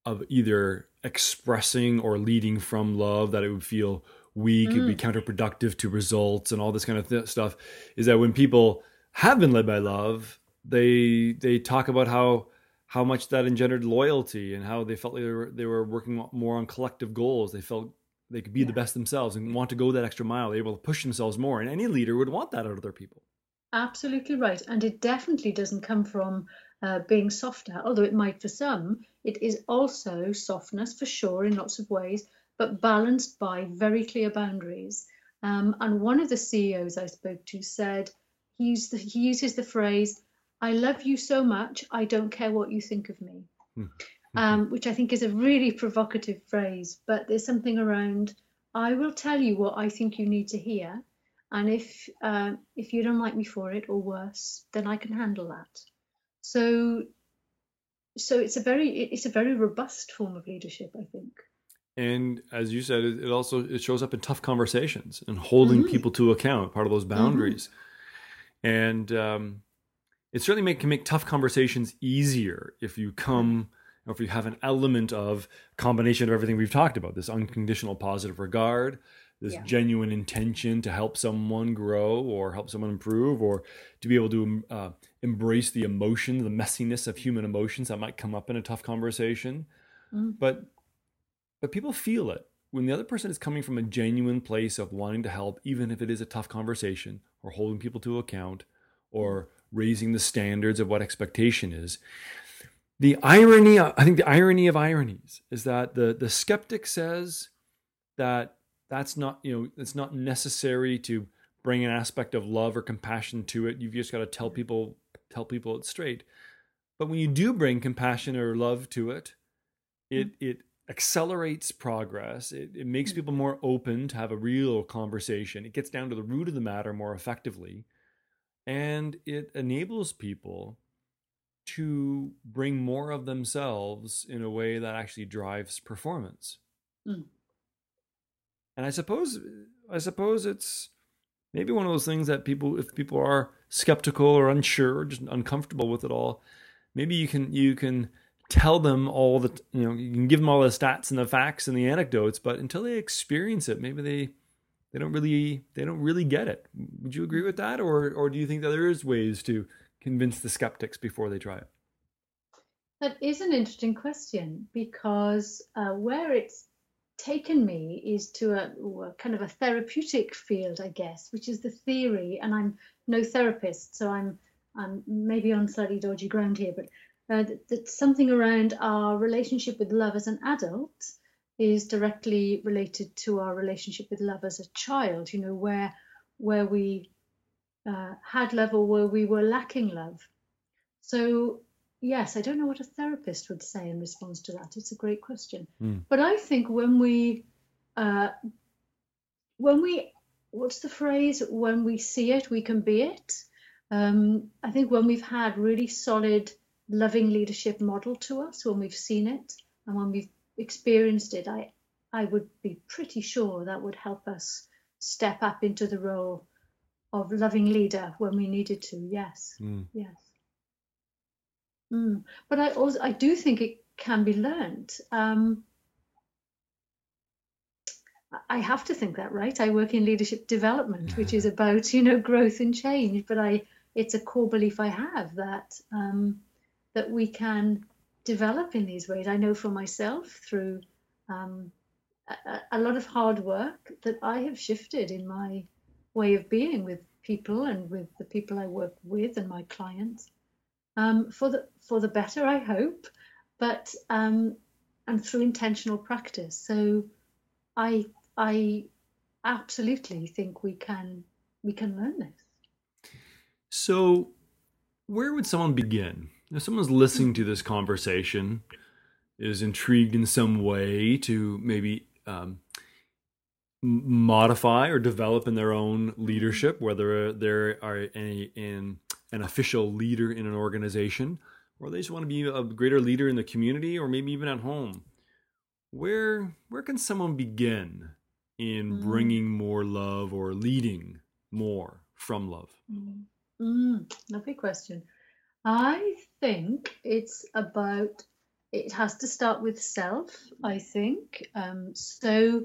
of either expressing or leading from love that it would feel weak, it'd be mm. counterproductive to results and all this kind of th- stuff. Is that when people have been led by love, they they talk about how how much that engendered loyalty and how they felt they were they were working more on collective goals. They felt they could be yeah. the best themselves and want to go that extra mile. They're able to push themselves more, and any leader would want that out of their people.
Absolutely right, and it definitely doesn't come from uh, being softer, although it might for some. It is also softness for sure in lots of ways, but balanced by very clear boundaries. Um, and one of the CEOs I spoke to said he, used the, he uses the phrase, I love you so much, I don't care what you think of me. Hmm. Um, which I think is a really provocative phrase, but there's something around I will tell you what I think you need to hear, and if uh, if you don't like me for it or worse, then I can handle that. So so it's a very it's a very robust form of leadership, I think.
And as you said, it also it shows up in tough conversations and holding mm-hmm. people to account, part of those boundaries. Mm-hmm. And um, it certainly make, can make tough conversations easier if you come or if you have an element of combination of everything we've talked about this unconditional positive regard this yeah. genuine intention to help someone grow or help someone improve or to be able to uh, embrace the emotion the messiness of human emotions that might come up in a tough conversation. Mm. but but people feel it. When the other person is coming from a genuine place of wanting to help even if it is a tough conversation or holding people to account or raising the standards of what expectation is the irony i think the irony of ironies is that the the skeptic says that that's not you know it's not necessary to bring an aspect of love or compassion to it. You've just got to tell people tell people it straight but when you do bring compassion or love to it it mm. it accelerates progress it, it makes mm. people more open to have a real conversation it gets down to the root of the matter more effectively and it enables people to bring more of themselves in a way that actually drives performance mm. And I suppose I suppose it's maybe one of those things that people if people are skeptical or unsure or just uncomfortable with it all, maybe you can you can tell them all the you know you can give them all the stats and the facts and the anecdotes, but until they experience it, maybe they they don't really they don't really get it. Would you agree with that, or or do you think that there is ways to convince the skeptics before they try it?
That is an interesting question because uh, where it's taken me is to a, a, kind of a therapeutic field, I guess, which is the theory. And I'm no therapist, so I'm I'm maybe on slightly dodgy ground here, but uh, that, that something around our relationship with love as an adult is directly related to our relationship with love as a child. You know, where where we uh, had love or where we were lacking love. So yes, I don't know what a therapist would say in response to that. It's a great question. Mm. But I think when we, uh, when we, what's the phrase? When we see it, we can be it. Um, I think when we've had really solid, loving leadership model to us, when we've seen it and when we've experienced it, I, I would be pretty sure that would help us step up into the role of loving leader when we needed to. Yes, mm. yes. Mm. But I also I do think it can be learned. Um, I have to think that, right? I work in leadership development, which is about you know growth and change. But I, it's a core belief I have that um, that we can develop in these ways. I know for myself through um, a, a lot of hard work that I have shifted in my way of being with people and with the people I work with and my clients um, for the for the better, I hope, but um, and through intentional practice. So, I I absolutely think we can we can learn this.
So, where would someone begin? If someone's listening to this conversation, is intrigued in some way to maybe um, modify or develop in their own leadership, whether there are any in an official leader in an organization, or they just want to be a greater leader in the community, or maybe even at home. Where where can someone begin in mm. bringing more love or leading more from love?
Mm. Mm. Lovely question. I think it's about it has to start with self i think um, so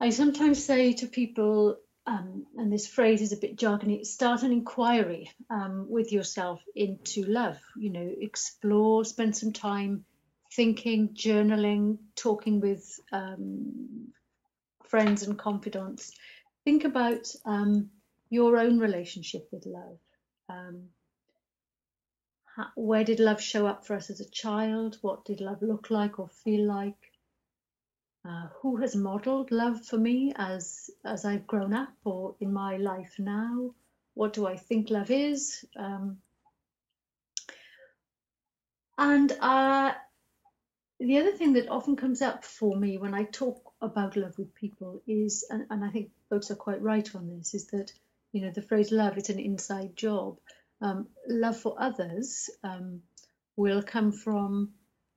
I sometimes say to people, um, and this phrase is a bit jargony, start an inquiry um, with yourself into love. You know, explore, spend some time thinking, journaling, talking with um, friends and confidants. Think about um, your own relationship with love. Um, how, where did love show up for us as a child? What did love look like or feel like? Uh, who has modeled love for me as as I've grown up or in my life now? What do I think love is? Um, and uh, the other thing that often comes up for me when I talk about love with people is, and, and I think folks are quite right on this, is that you know the phrase love is an inside job. Um, love for others um, will come from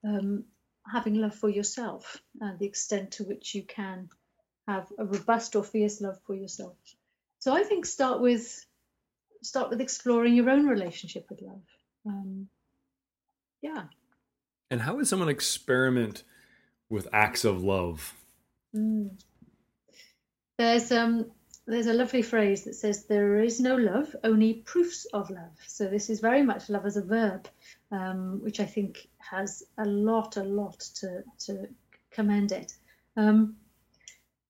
um, having love for yourself and the extent to which you can have a robust or fierce love for yourself. So I think start with start with exploring your own relationship with love. Um, yeah.
And how would someone experiment with acts of love?
Mm. There's um there's a lovely phrase that says there is no love, only proofs of love. So this is very much love as a verb, um, which I think has a lot, a lot to, to commend it. Um,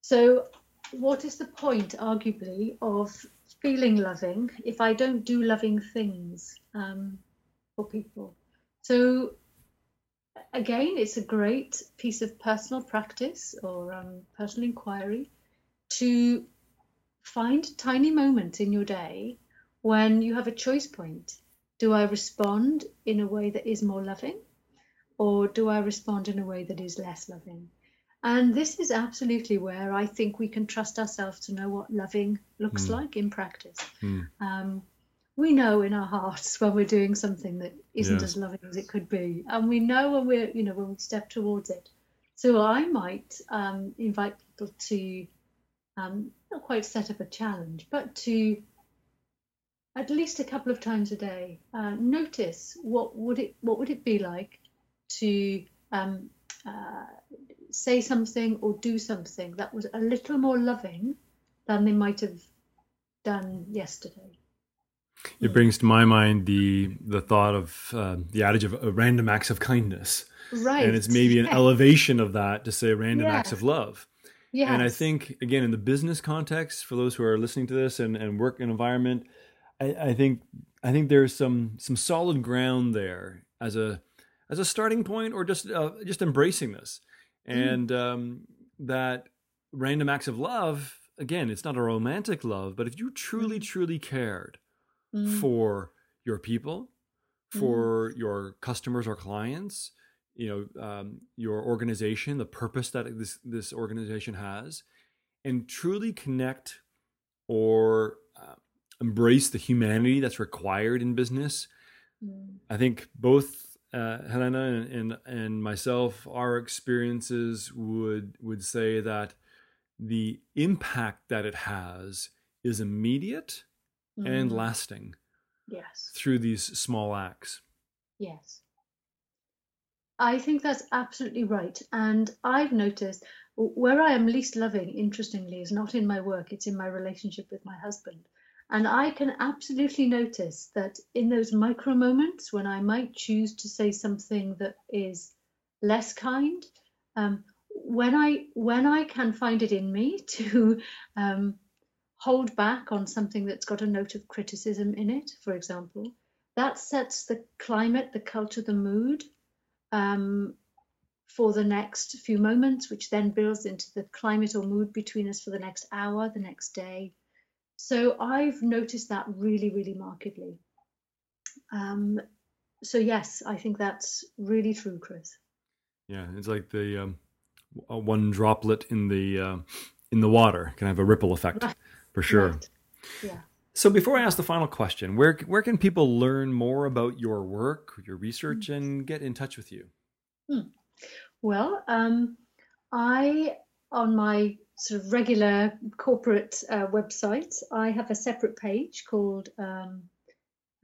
so what is the point, arguably, of feeling loving if I don't do loving things um, for people? So again, it's a great piece of personal practice or um, personal inquiry to find tiny moments in your day when you have a choice point. Do I respond in a way that is more loving or do I respond in a way that is less loving? And this is absolutely where I think we can trust ourselves to know what loving looks mm. like in practice. Mm. Um, we know in our hearts when we're doing something that isn't yeah. as loving as it could be, and we know when we're, you know, when we step towards it. So I might um, invite people to um, not quite set up a challenge, but to at least a couple of times a day uh, notice what would it what would it be like to um, uh, say something or do something that was a little more loving than they might have done yesterday.
It brings to my mind the the thought of uh, the adage of uh, random acts of kindness,
right?
And it's maybe an elevation of that to say random acts of love. Yes. And I think again in the business context, for those who are listening to this and, and work environment, I, I think I think there's some some solid ground there as a as a starting point, or just uh, just embracing this, mm. and um, that random acts of love. Again, it's not a romantic love, but if you truly, mm. truly cared mm. for your people, for mm. your customers or clients, you know um, your organization, the purpose that this this organization has, and truly connect or uh, embrace the humanity that's required in business. Mm. I think both uh, Helena and, and, and myself, our experiences would would say that the impact that it has is immediate mm. and lasting.
Yes.
Through these small acts.
Yes. I think that's absolutely right. And I've noticed where I am least loving, interestingly, is not in my work, it's in my relationship with my husband. And I can absolutely notice that in those micro moments when I might choose to say something that is less kind, um, when I when I can find it in me (laughs) to um, hold back on something that's got a note of criticism in it, for example, that sets the climate, the culture, the mood um, for the next few moments, which then builds into the climate or mood between us for the next hour, the next day. So I've noticed that really, really markedly. Um, so yes, I think that's really true, Chris.
Yeah, it's like the um, one droplet in the uh, in the water can have a ripple effect right. For sure. Right.
Yeah.
So before I ask the final question, where where can people learn more about your work, your research, mm. and get in touch with you?
Hmm. Well, um, I on my sort of regular corporate uh, website, I have a separate page called um,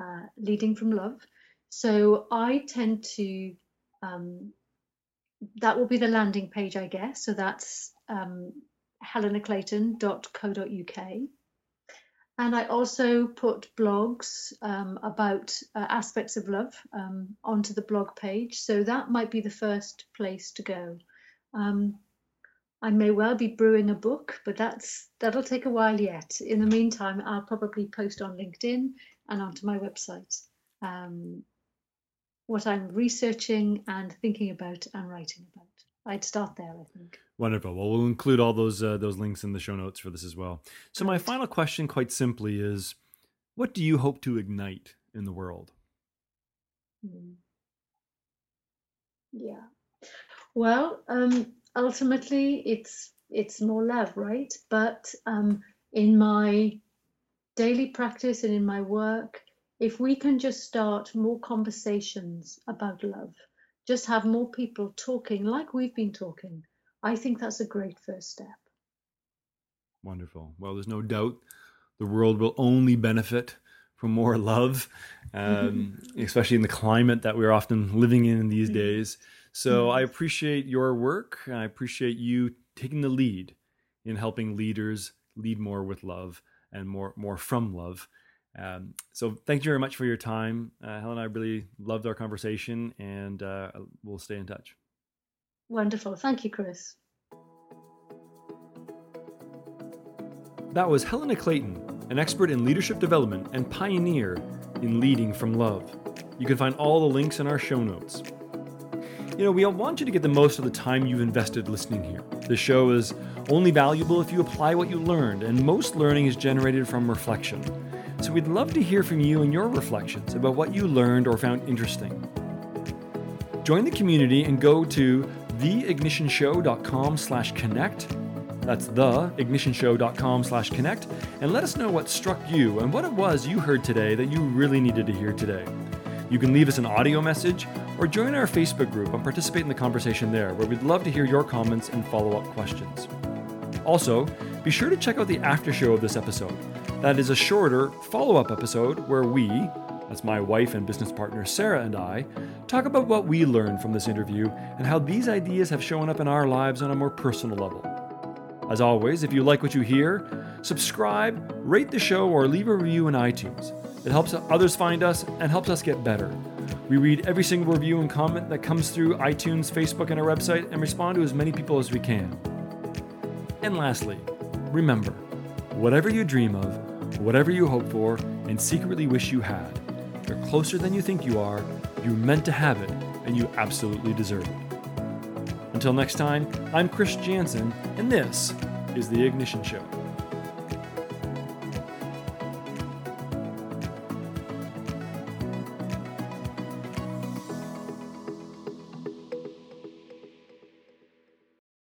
uh, Leading from Love. So I tend to um, that will be the landing page, I guess. So that's um, helenaclayton.co.uk. And I also put blogs um, about uh, aspects of love um, onto the blog page. So that might be the first place to go. Um, I may well be brewing a book, but that's that'll take a while yet. In the meantime, I'll probably post on LinkedIn and onto my website um, what I'm researching and thinking about and writing about. I'd start there, I think.
Wonderful. Well, we'll include all those uh, those links in the show notes for this as well. So, my final question, quite simply, is: What do you hope to ignite in the world?
Mm. Yeah. Well, um, ultimately, it's it's more love, right? But um, in my daily practice and in my work, if we can just start more conversations about love just have more people talking like we've been talking. I think that's a great first step.
Wonderful. Well, there's no doubt the world will only benefit from more love, um, (laughs) especially in the climate that we're often living in these days. So. I appreciate your work. I appreciate you taking the lead in helping leaders lead more with love and more more from love. Um, so thank you very much for your time, uh, Helen. I really loved our conversation, and uh, we'll stay in touch.
Wonderful. Thank you, Chris.
That was Helena Clayton, an expert in leadership development and pioneer in leading from love. You can find all the links in our show notes. You know, we want you to get the most of the time you've invested listening here. The show is only valuable if you apply what you learned, and most learning is generated from reflection. So we'd love to hear from you and your reflections about what you learned or found interesting. Join the community and go to theignitionshow.com slash connect. That's theignitionshow.com slash connect and let us know what struck you and what it was you heard today that you really needed to hear today. You can leave us an audio message or join our Facebook group and participate in the conversation there, where we'd love to hear your comments and follow up questions. Also, be sure to check out the after show of this episode. That is a shorter follow up episode where we, that's my wife and business partner Sarah and I, talk about what we learned from this interview and how these ideas have shown up in our lives on a more personal level. As always, if you like what you hear, subscribe, rate the show, or leave a review in iTunes. It helps others find us and helps us get better. We read every single review and comment that comes through iTunes, Facebook, and our website and respond to as many people as we can. And lastly, remember whatever you dream of, whatever you hope for and secretly wish you had. You're closer than you think you are, you're meant to have it, and you absolutely deserve it. Until next time, I'm Chris Jansen, and this is The Ignition Show.